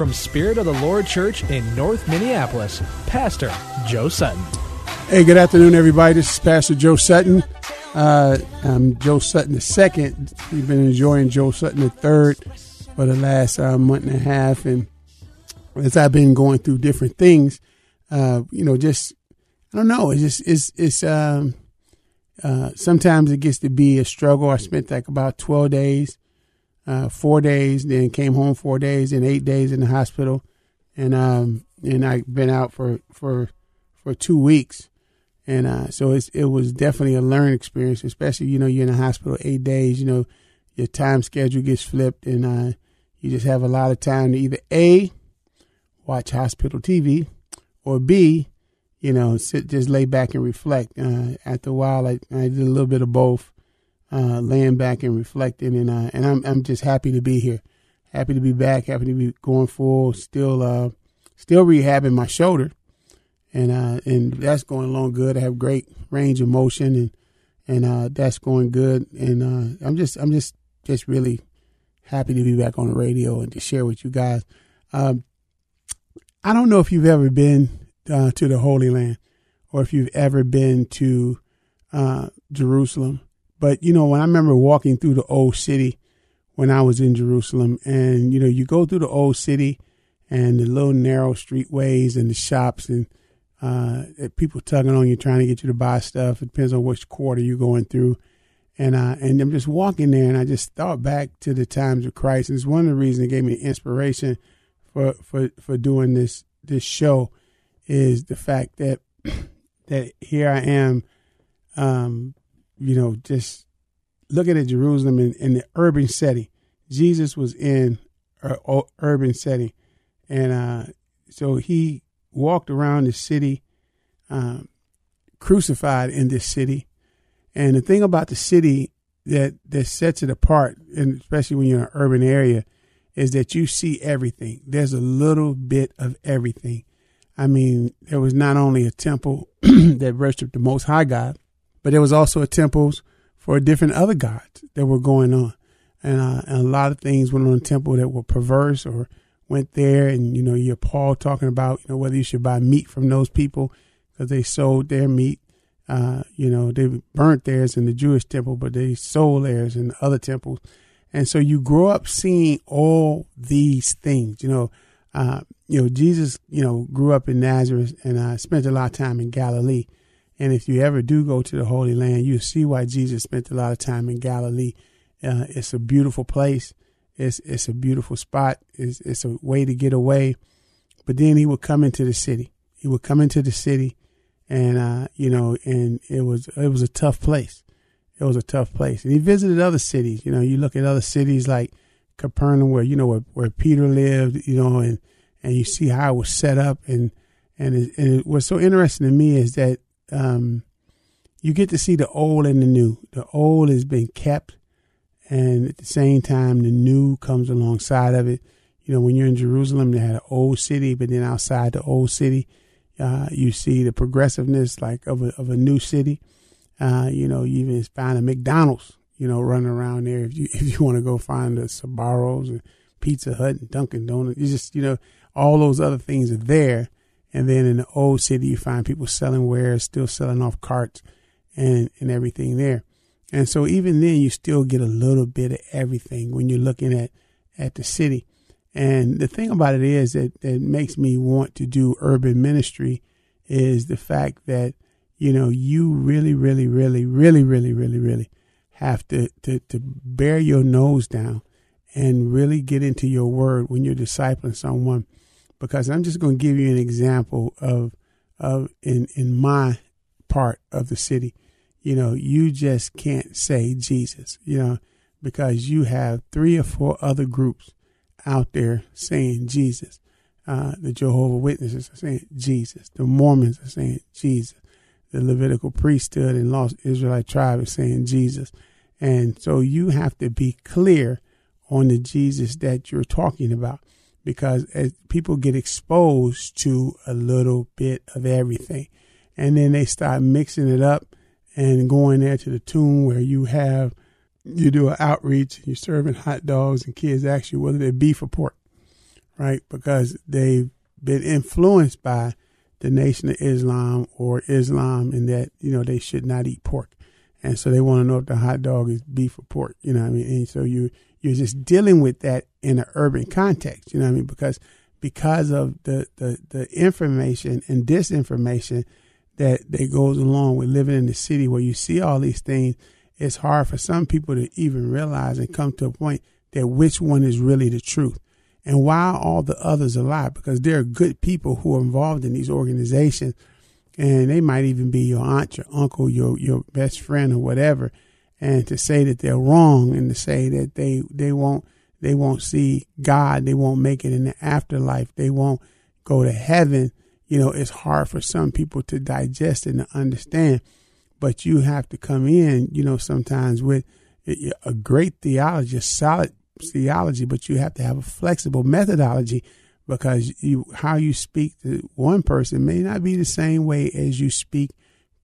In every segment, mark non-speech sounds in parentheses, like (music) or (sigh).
from Spirit of the Lord Church in North Minneapolis, Pastor Joe Sutton. Hey, good afternoon, everybody. This is Pastor Joe Sutton. Uh, I'm Joe Sutton the second. We've been enjoying Joe Sutton the third for the last uh, month and a half, and as I've been going through different things, uh, you know, just I don't know. It's just it's it's um, uh, sometimes it gets to be a struggle. I spent like about twelve days, uh, four days, then came home four days, and eight days in the hospital, and um, and I've been out for for for two weeks, and uh, so it's it was definitely a learning experience, especially you know you're in the hospital eight days, you know, your time schedule gets flipped, and uh, you just have a lot of time to either a watch hospital TV, or B, you know, sit just lay back and reflect. Uh, after a while, I, I did a little bit of both, uh, laying back and reflecting, and uh, and I'm I'm just happy to be here, happy to be back, happy to be going full, still uh, still rehabbing my shoulder, and uh, and that's going along good. I have great range of motion, and and uh, that's going good, and uh, I'm just I'm just just really happy to be back on the radio and to share with you guys. Um, I don't know if you've ever been uh, to the Holy Land or if you've ever been to uh, Jerusalem, but you know, when I remember walking through the old city when I was in Jerusalem, and you know, you go through the old city and the little narrow streetways and the shops and uh, people tugging on you, trying to get you to buy stuff. It depends on which quarter you're going through. And uh, and I'm just walking there, and I just thought back to the times of Christ. And it's one of the reasons it gave me inspiration for for for doing this this show is the fact that (clears throat) that here I am, um, you know, just looking at Jerusalem in, in the urban setting. Jesus was in a, a urban setting, and uh, so he walked around the city, um, crucified in this city. And the thing about the city that that sets it apart, and especially when you're in an urban area, is that you see everything. There's a little bit of everything. I mean, there was not only a temple (clears throat) that worshiped the Most High God, but there was also a temples for different other gods that were going on, and, uh, and a lot of things went on in temple that were perverse or went there. And you know, you hear Paul talking about you know whether you should buy meat from those people because they sold their meat. Uh, you know, they burnt theirs in the Jewish temple, but they sold theirs in other temples. And so you grow up seeing all these things. You know, uh, you know Jesus. You know, grew up in Nazareth and uh, spent a lot of time in Galilee. And if you ever do go to the Holy Land, you see why Jesus spent a lot of time in Galilee. Uh, it's a beautiful place. It's it's a beautiful spot. It's it's a way to get away. But then he would come into the city. He would come into the city, and uh, you know, and it was it was a tough place it was a tough place. And he visited other cities. You know, you look at other cities like Capernaum, where you know where, where Peter lived. You know, and and you see how it was set up. And and, it, and it, what's so interesting to me is that um, you get to see the old and the new. The old has been kept, and at the same time, the new comes alongside of it. You know, when you're in Jerusalem, they had an old city, but then outside the old city, uh, you see the progressiveness like of a, of a new city. Uh, you know, you even find a McDonald's, you know, running around there if you (laughs) if you want to go find the Sbarros and Pizza Hut and Dunkin' Donuts. You just, you know, all those other things are there. And then in the old city, you find people selling wares, still selling off carts and, and everything there. And so even then, you still get a little bit of everything when you're looking at, at the city. And the thing about it is that that makes me want to do urban ministry is the fact that you know you really, really, really, really, really, really, really have to to to bear your nose down and really get into your word when you're discipling someone. Because I'm just going to give you an example of of in in my part of the city. You know, you just can't say Jesus. You know, because you have three or four other groups out there saying Jesus. Uh, the Jehovah Witnesses are saying Jesus. The Mormons are saying Jesus. The Levitical priesthood and lost Israelite tribe is saying Jesus. And so you have to be clear on the Jesus that you're talking about because people get exposed to a little bit of everything and then they start mixing it up and going there to the tune where you have you do an outreach and you're serving hot dogs and kids ask you whether they're beef or pork, right? Because they've been influenced by the Nation of Islam or Islam in that, you know, they should not eat pork. And so they want to know if the hot dog is beef or pork, you know what I mean? And so you, you're just dealing with that in an urban context, you know what I mean? Because, because of the, the, the information and disinformation that, that goes along with living in the city where you see all these things it's hard for some people to even realize and come to a point that which one is really the truth and why all the others are lie because there are good people who are involved in these organizations and they might even be your aunt your uncle your your best friend or whatever and to say that they're wrong and to say that they they won't they won't see god they won't make it in the afterlife they won't go to heaven you know it's hard for some people to digest and to understand but you have to come in, you know, sometimes with a great theology, a solid theology, but you have to have a flexible methodology because you how you speak to one person may not be the same way as you speak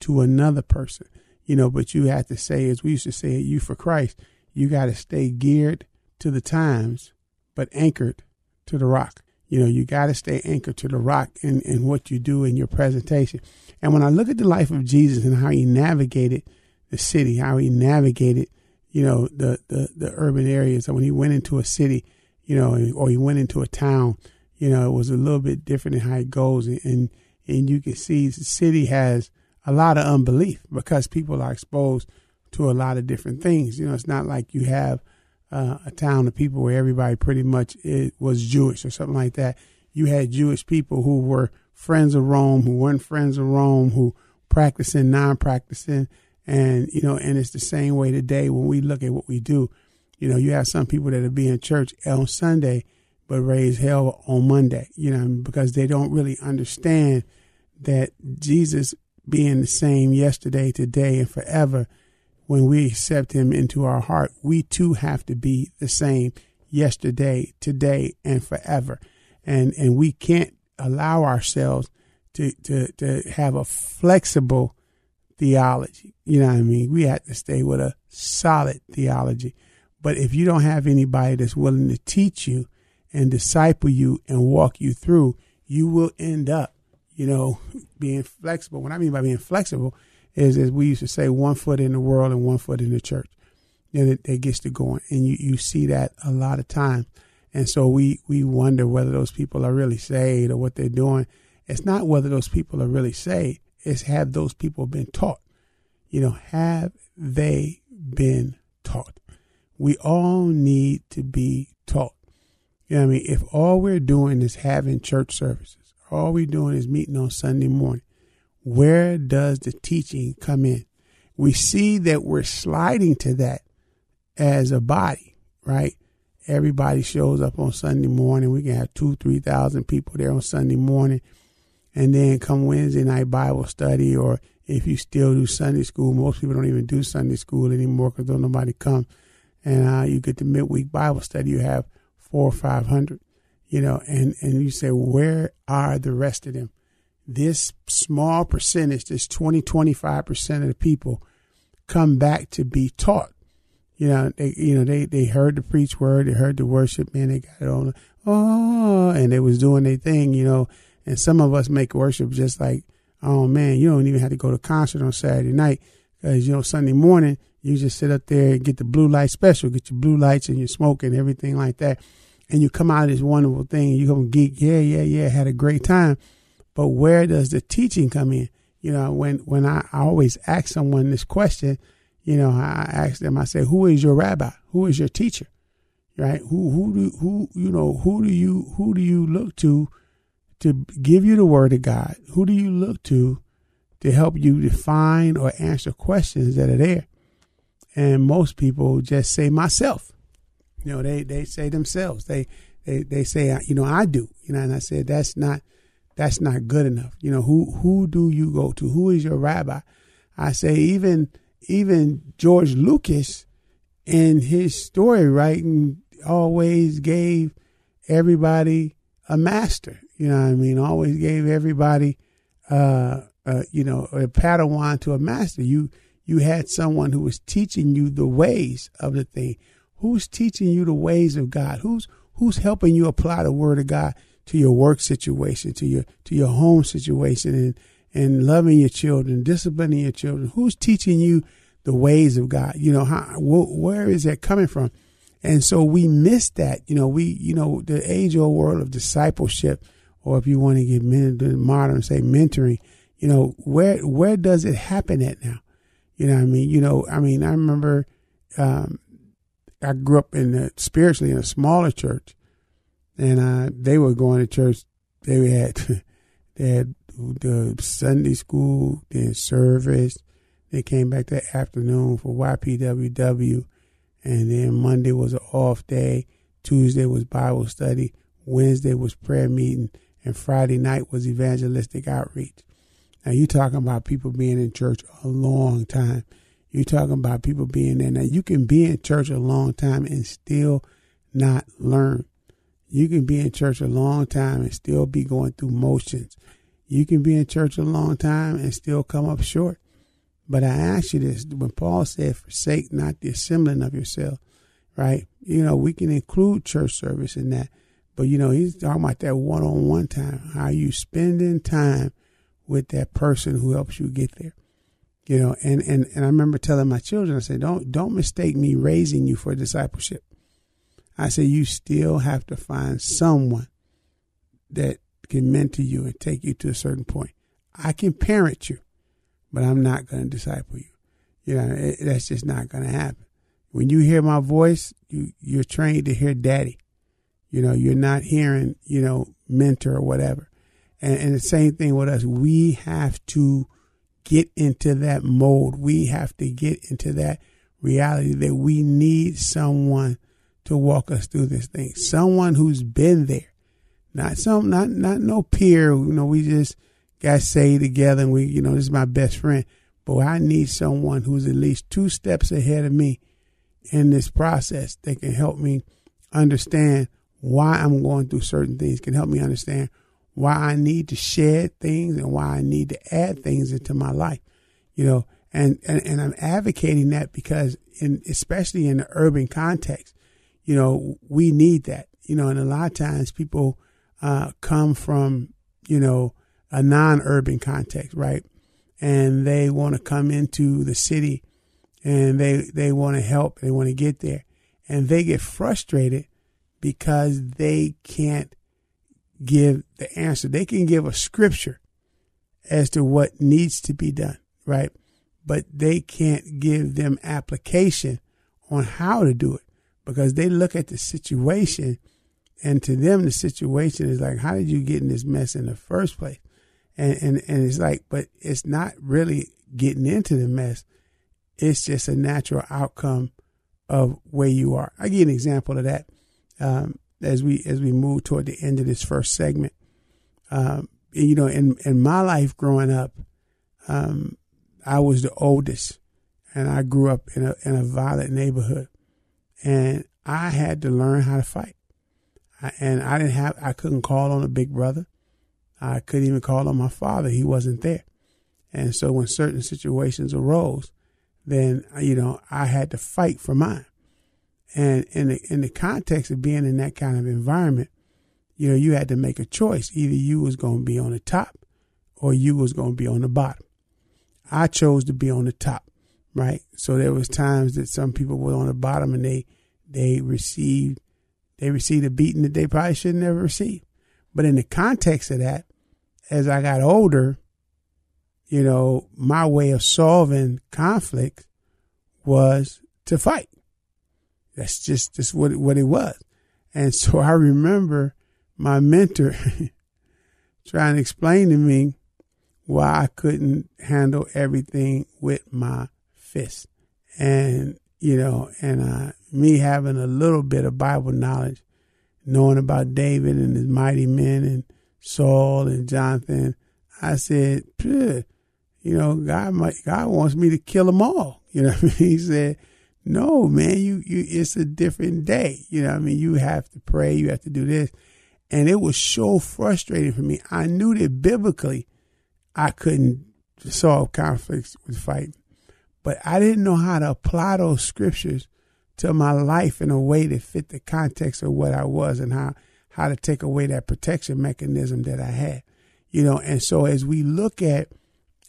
to another person. You know, but you have to say, as we used to say Youth for Christ, you got to stay geared to the times, but anchored to the rock. You know, you got to stay anchored to the rock in, in what you do in your presentation. And when I look at the life of Jesus and how he navigated the city, how he navigated, you know, the, the, the urban areas, when he went into a city, you know, or he went into a town, you know, it was a little bit different in how it goes. And, and you can see the city has a lot of unbelief because people are exposed to a lot of different things. You know, it's not like you have uh, a town of people where everybody pretty much it was Jewish or something like that. You had Jewish people who were friends of Rome, who weren't friends of Rome, who practicing, non-practicing, and you know, and it's the same way today when we look at what we do. You know, you have some people that will be in church on Sunday, but raise hell on Monday. You know, because they don't really understand that Jesus being the same yesterday, today, and forever. When we accept Him into our heart, we too have to be the same yesterday, today, and forever. And and we can't allow ourselves to, to, to have a flexible theology. You know what I mean? We have to stay with a solid theology. But if you don't have anybody that's willing to teach you and disciple you and walk you through, you will end up, you know, being flexible. What I mean by being flexible is, as we used to say, one foot in the world and one foot in the church. And it, it gets to going. And you, you see that a lot of times. And so we, we wonder whether those people are really saved or what they're doing. It's not whether those people are really saved. It's have those people been taught. You know, have they been taught? We all need to be taught. You know I mean? If all we're doing is having church services, all we're doing is meeting on Sunday morning, where does the teaching come in? We see that we're sliding to that as a body, right? everybody shows up on Sunday morning. We can have two, three thousand people there on Sunday morning, and then come Wednesday night Bible study, or if you still do Sunday school, most people don't even do Sunday school anymore because don't nobody come. And uh, you get the midweek Bible study, you have four or five hundred, you know, and and you say, where are the rest of them? This small percentage, this 20, 25 percent of the people, come back to be taught you know, they you know they they heard the preach word, they heard the worship, man, they got it on, oh, and they was doing their thing, you know. And some of us make worship just like, oh man, you don't even have to go to concert on Saturday night because you know Sunday morning you just sit up there and get the blue light special, get your blue lights and your smoke and everything like that. And you come out of this wonderful thing, you come geek, yeah, yeah, yeah, had a great time. But where does the teaching come in? You know, when when I, I always ask someone this question, you know, I ask them, I say, who is your rabbi? Who is your teacher? Right? Who who do who you know who do you who do you look to to give you the word of God? Who do you look to to help you define or answer questions that are there? And most people just say myself. You know, they they say themselves. They they they say you know I do. You know, and I said that's not that's not good enough. You know, who who do you go to? Who is your rabbi? I say even even George Lucas in his story writing always gave everybody a master. You know what I mean? Always gave everybody uh, uh you know, a Padawan to a master. You you had someone who was teaching you the ways of the thing. Who's teaching you the ways of God? Who's who's helping you apply the word of God to your work situation, to your to your home situation, and and loving your children, disciplining your children. Who's teaching you the ways of God? You know, how, wh- where is that coming from? And so we miss that. You know, we you know the age old world of discipleship, or if you want to get modern, say mentoring. You know, where where does it happen at now? You know, I mean, you know, I mean, I remember um, I grew up in a, spiritually in a smaller church, and uh, they were going to church. They had (laughs) they had the Sunday school, then service. They came back that afternoon for YPWW, and then Monday was an off day. Tuesday was Bible study. Wednesday was prayer meeting, and Friday night was evangelistic outreach. Now you talking about people being in church a long time. You talking about people being there. Now you can be in church a long time and still not learn. You can be in church a long time and still be going through motions. You can be in church a long time and still come up short. But I ask you this when Paul said, forsake not the assembling of yourself, right? You know, we can include church service in that. But, you know, he's talking about that one on one time, how you spending time with that person who helps you get there. You know, and, and, and I remember telling my children, I said, don't, don't mistake me raising you for discipleship. I said, you still have to find someone that can mentor you and take you to a certain point. I can parent you, but I'm not going to disciple you. You know, it, that's just not going to happen. When you hear my voice, you you're trained to hear daddy. You know, you're not hearing, you know, mentor or whatever. And, and the same thing with us. We have to get into that mode. We have to get into that reality that we need someone to walk us through this thing. Someone who's been there, not some, not not no peer. You know, we just got saved together, and we, you know, this is my best friend. But I need someone who's at least two steps ahead of me in this process that can help me understand why I'm going through certain things. Can help me understand why I need to shed things and why I need to add things into my life. You know, and, and, and I'm advocating that because in especially in the urban context, you know, we need that. You know, and a lot of times people uh, come from, you know, a non-urban context, right? And they want to come into the city and they they want to help, they want to get there. And they get frustrated because they can't give the answer. They can give a scripture as to what needs to be done, right? But they can't give them application on how to do it because they look at the situation and to them the situation is like how did you get in this mess in the first place and and, and it's like but it's not really getting into the mess it's just a natural outcome of where you are i give an example of that um, as we as we move toward the end of this first segment um, you know in in my life growing up um, i was the oldest and i grew up in a in a violent neighborhood and I had to learn how to fight. I, and I didn't have, I couldn't call on a big brother. I couldn't even call on my father. He wasn't there. And so when certain situations arose, then, you know, I had to fight for mine. And in the, in the context of being in that kind of environment, you know, you had to make a choice. Either you was going to be on the top or you was going to be on the bottom. I chose to be on the top right? So there was times that some people were on the bottom and they they received they received a beating that they probably should never receive. But in the context of that, as I got older, you know, my way of solving conflict was to fight. That's just just what what it was. And so (laughs) I remember my mentor (laughs) trying to explain to me why I couldn't handle everything with my fist. And, you know, and uh, me having a little bit of Bible knowledge, knowing about David and his mighty men and Saul and Jonathan, I said, you know, God might, God wants me to kill them all. (laughs) You know I mean? He said, no, man, you, you, it's a different day. You know I mean? You have to pray. You have to do this. And it was so frustrating for me. I knew that biblically I couldn't solve conflicts with fighting, but I didn't know how to apply those scriptures to my life in a way that fit the context of what I was and how, how to take away that protection mechanism that I had. You know, and so as we look at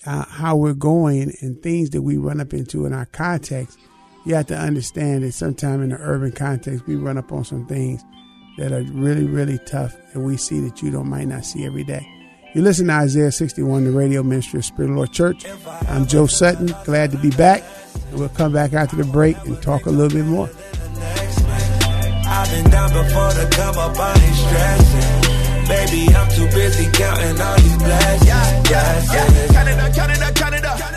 uh, how we're going and things that we run up into in our context, you have to understand that sometimes in the urban context, we run up on some things that are really, really tough and we see that you don't might not see every day. You listen to Isaiah 61, the radio ministry of Spirit of Lord Church. I'm Joe Sutton. Glad to be back. And we'll come back after the break and talk a little bit more. I've been down before to come up on stressing. Baby, I'm too busy counting all these blessings. Yeah, yeah, yeah. Count it up, count it up, count it up.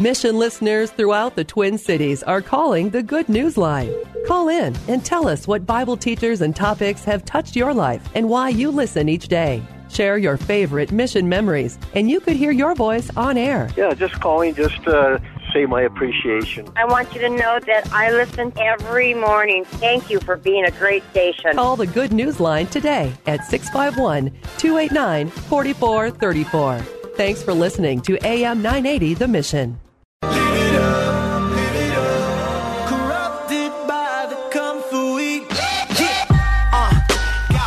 Mission listeners throughout the Twin Cities are calling the Good News Line. Call in and tell us what Bible teachers and topics have touched your life and why you listen each day. Share your favorite mission memories, and you could hear your voice on air. Yeah, just calling just to say my appreciation. I want you to know that I listen every morning. Thank you for being a great station. Call the Good News Line today at 651 289 4434. Thanks for listening to AM 980 The Mission.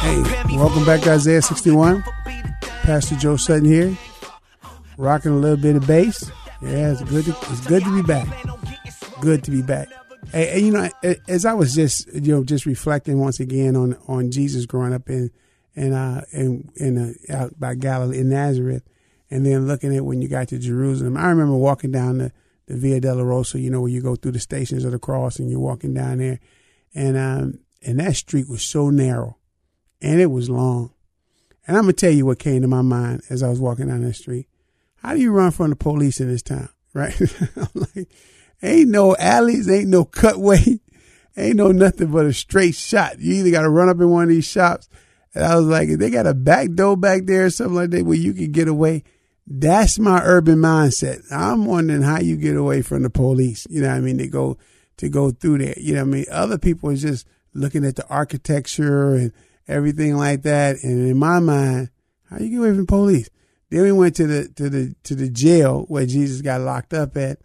Hey, welcome back to Isaiah 61. Pastor Joe Sutton here, rocking a little bit of bass. Yeah, it's good. To, it's good to be back. Good to be back. Hey, you know, as I was just you know just reflecting once again on on Jesus growing up in in uh in in uh, out by Galilee in Nazareth, and then looking at when you got to Jerusalem. I remember walking down the the Via Dolorosa, you know, where you go through the stations of the cross and you're walking down there, and um and that street was so narrow and it was long. And I'm gonna tell you what came to my mind as I was walking down that street. How do you run from the police in this town, (laughs) right? Like, ain't no alleys, ain't no cutway, (laughs) ain't no nothing but a straight shot. You either got to run up in one of these shops. And I was like, they got a back door back there or something like that where you can get away, that's my urban mindset. I'm wondering how you get away from the police. You know what I mean? To go to go through there. You know what I mean? Other people is just looking at the architecture and everything like that. And in my mind, how you get away from the police? Then we went to the to the to the jail where Jesus got locked up at,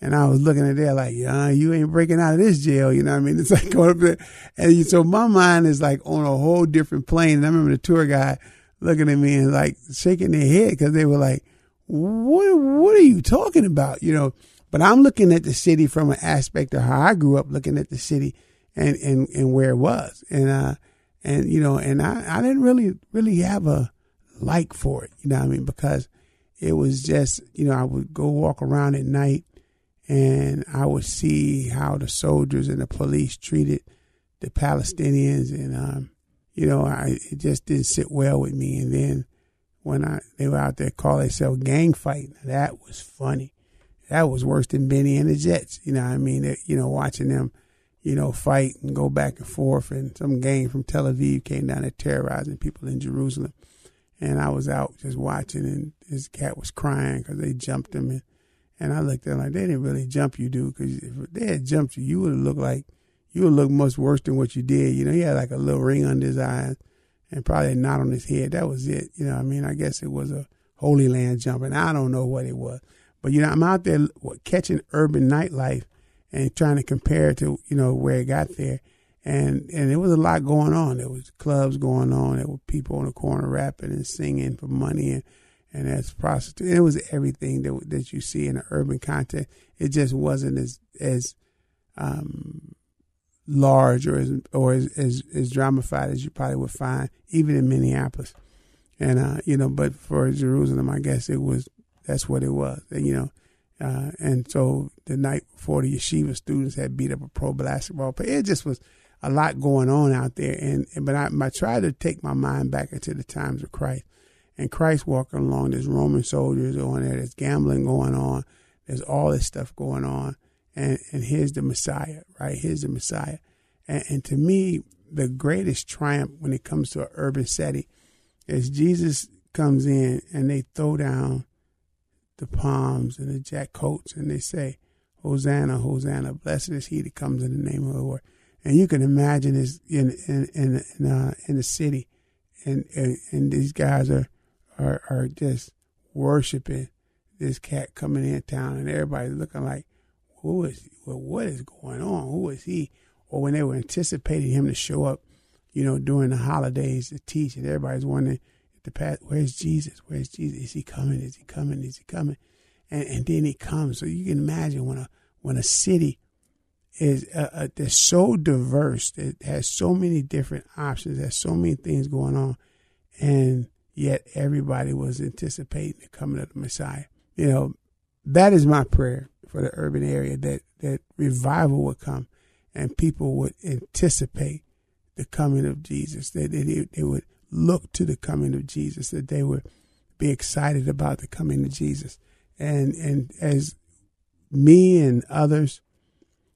and I was looking at there like, yeah, you ain't breaking out of this jail. You know what I mean? (laughs) It's like going up there, and so my mind is like on a whole different plane. And I remember the tour guide looking at me and like shaking their head because they were like, "What what are you talking about?" You know. But I'm looking at the city from an aspect of how I grew up looking at the city and and and where it was, and uh and you know, and I, I didn't really really have a like for it, you know what I mean? Because it was just, you know, I would go walk around at night and I would see how the soldiers and the police treated the Palestinians and um, you know, I it just didn't sit well with me. And then when I they were out there calling themselves gang fighting, that was funny. That was worse than Benny and the Jets. You know I mean? It, you know, watching them you know, fight and go back and forth. And some gang from Tel Aviv came down there terrorizing people in Jerusalem. And I was out just watching, and this cat was crying because they jumped him. And, and I looked at him like, they didn't really jump you, dude, because if they had jumped you, you would have looked like you look much worse than what you did. You know, he had like a little ring under his eyes and probably a knot on his head. That was it. You know, I mean, I guess it was a Holy Land jumping. I don't know what it was, but you know, I'm out there catching urban nightlife and trying to compare it to you know where it got there, and and there was a lot going on. There was clubs going on. There were people on the corner rapping and singing for money and and as prostitute. It was everything that that you see in an urban context. It just wasn't as as um, large or as or as, as as as you probably would find even in Minneapolis. And uh, you know, but for Jerusalem, I guess it was that's what it was. And, you know, uh, and so the night before the yeshiva students had beat up a pro basketball player. It just was a lot going on out there. And, and but I, I tried to take my mind back into the times of Christ. And Christ walking along, there's Roman soldiers on there, there's gambling going on, there's all this stuff going on. And, and here's the Messiah, right? Here's the Messiah. And, and to me, the greatest triumph when it comes to an urban setting is Jesus comes in and they throw down the palms and the jack coats and they say, Hosanna, Hosanna, blessed is he that comes in the name of the Lord. And you can imagine this in in in in, uh, in the city, and, and and these guys are are are just worshiping this cat coming in town, and everybody's looking like, who is well, what is going on? Who is he? Or when they were anticipating him to show up, you know, during the holidays to teach, and everybody's wondering, the past, where's Jesus? Where's Jesus? Is he coming? Is he coming? Is he coming? And and then he comes. So you can imagine when a when a city is uh, uh, they're so diverse, it has so many different options, has so many things going on, and yet everybody was anticipating the coming of the Messiah. You know, that is my prayer for the urban area that that revival would come, and people would anticipate the coming of Jesus. That they, they would look to the coming of Jesus, that they would be excited about the coming of Jesus. And and as me and others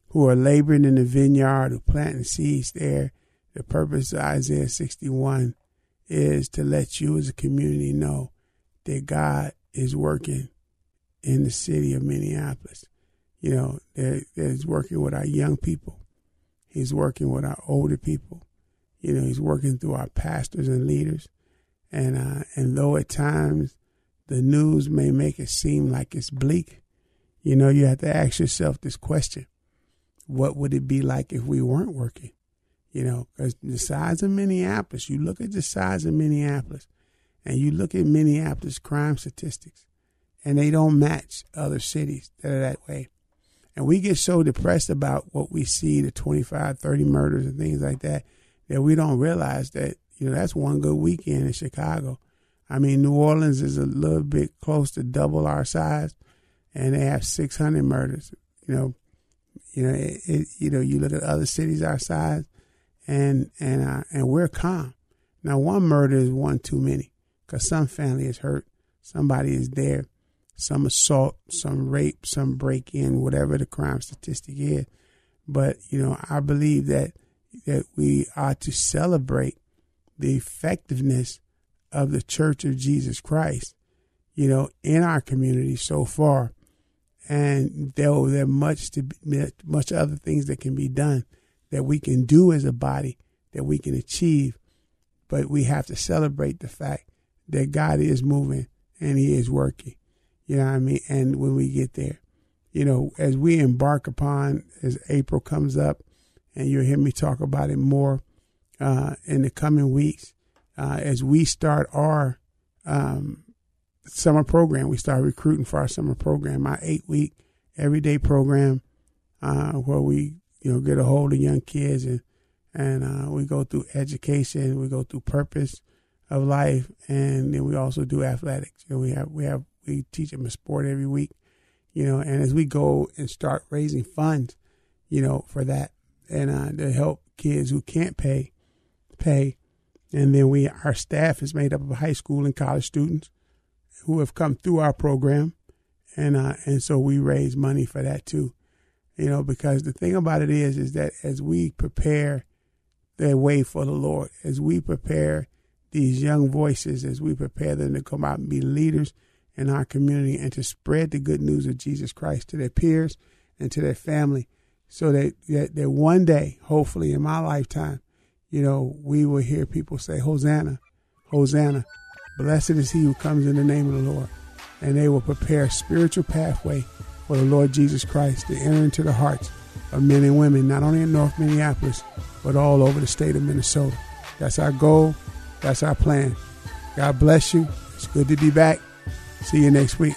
who are laboring in the vineyard, who planting seeds there, the purpose of Isaiah 61 is to let you as a community know that God is working in the city of Minneapolis. You know, that He's working with our young people. He's working with our older people. You know, he's working through our pastors and leaders. And uh, and though at times the news may make it seem like it's bleak, you know, you have to ask yourself this question: What would it be like if we weren't working? You know, because the size of Minneapolis, you look at the size of Minneapolis, and you look at Minneapolis crime statistics, and they don't match other cities that are that way. And we get so depressed about what we see the 25, 30 murders and things like that that we don't realize that you know that's one good weekend in Chicago. I mean, New Orleans is a little bit close to double our size, and they have 600 murders. You know, you know, it, it, you know, you look at other cities our size, and and uh, and we're calm. Now, one murder is one too many, because some family is hurt, somebody is there, some assault, some rape, some break in, whatever the crime statistic is. But you know, I believe that that we are to celebrate the effectiveness of the Church of Jesus Christ, you know, in our community so far. And there there much to be, much other things that can be done that we can do as a body that we can achieve, but we have to celebrate the fact that God is moving and He is working. You know what I mean? And when we get there, you know, as we embark upon, as April comes up, and you'll hear me talk about it more uh, in the coming weeks uh, as we start our um, summer program. We start recruiting for our summer program, our eight week everyday program, uh, where we you know get a hold of young kids and and uh, we go through education, we go through purpose of life, and then we also do athletics. Know, we have we have we teach them a sport every week, you know, and as we go and start raising funds, you know, for that, and uh, to help kids who can't pay pay. And then we our staff is made up of high school and college students who have come through our program, and uh, and so we raise money for that too. You know, because the thing about it is, is that as we prepare their way for the Lord, as we prepare these young voices, as we prepare them to come out and be leaders in our community and to spread the good news of Jesus Christ to their peers and to their family, so that, that, that one day, hopefully in my lifetime, you know, we will hear people say, Hosanna, Hosanna. Blessed is he who comes in the name of the Lord. And they will prepare a spiritual pathway for the Lord Jesus Christ to enter into the hearts of men and women, not only in North Minneapolis, but all over the state of Minnesota. That's our goal. That's our plan. God bless you. It's good to be back. See you next week.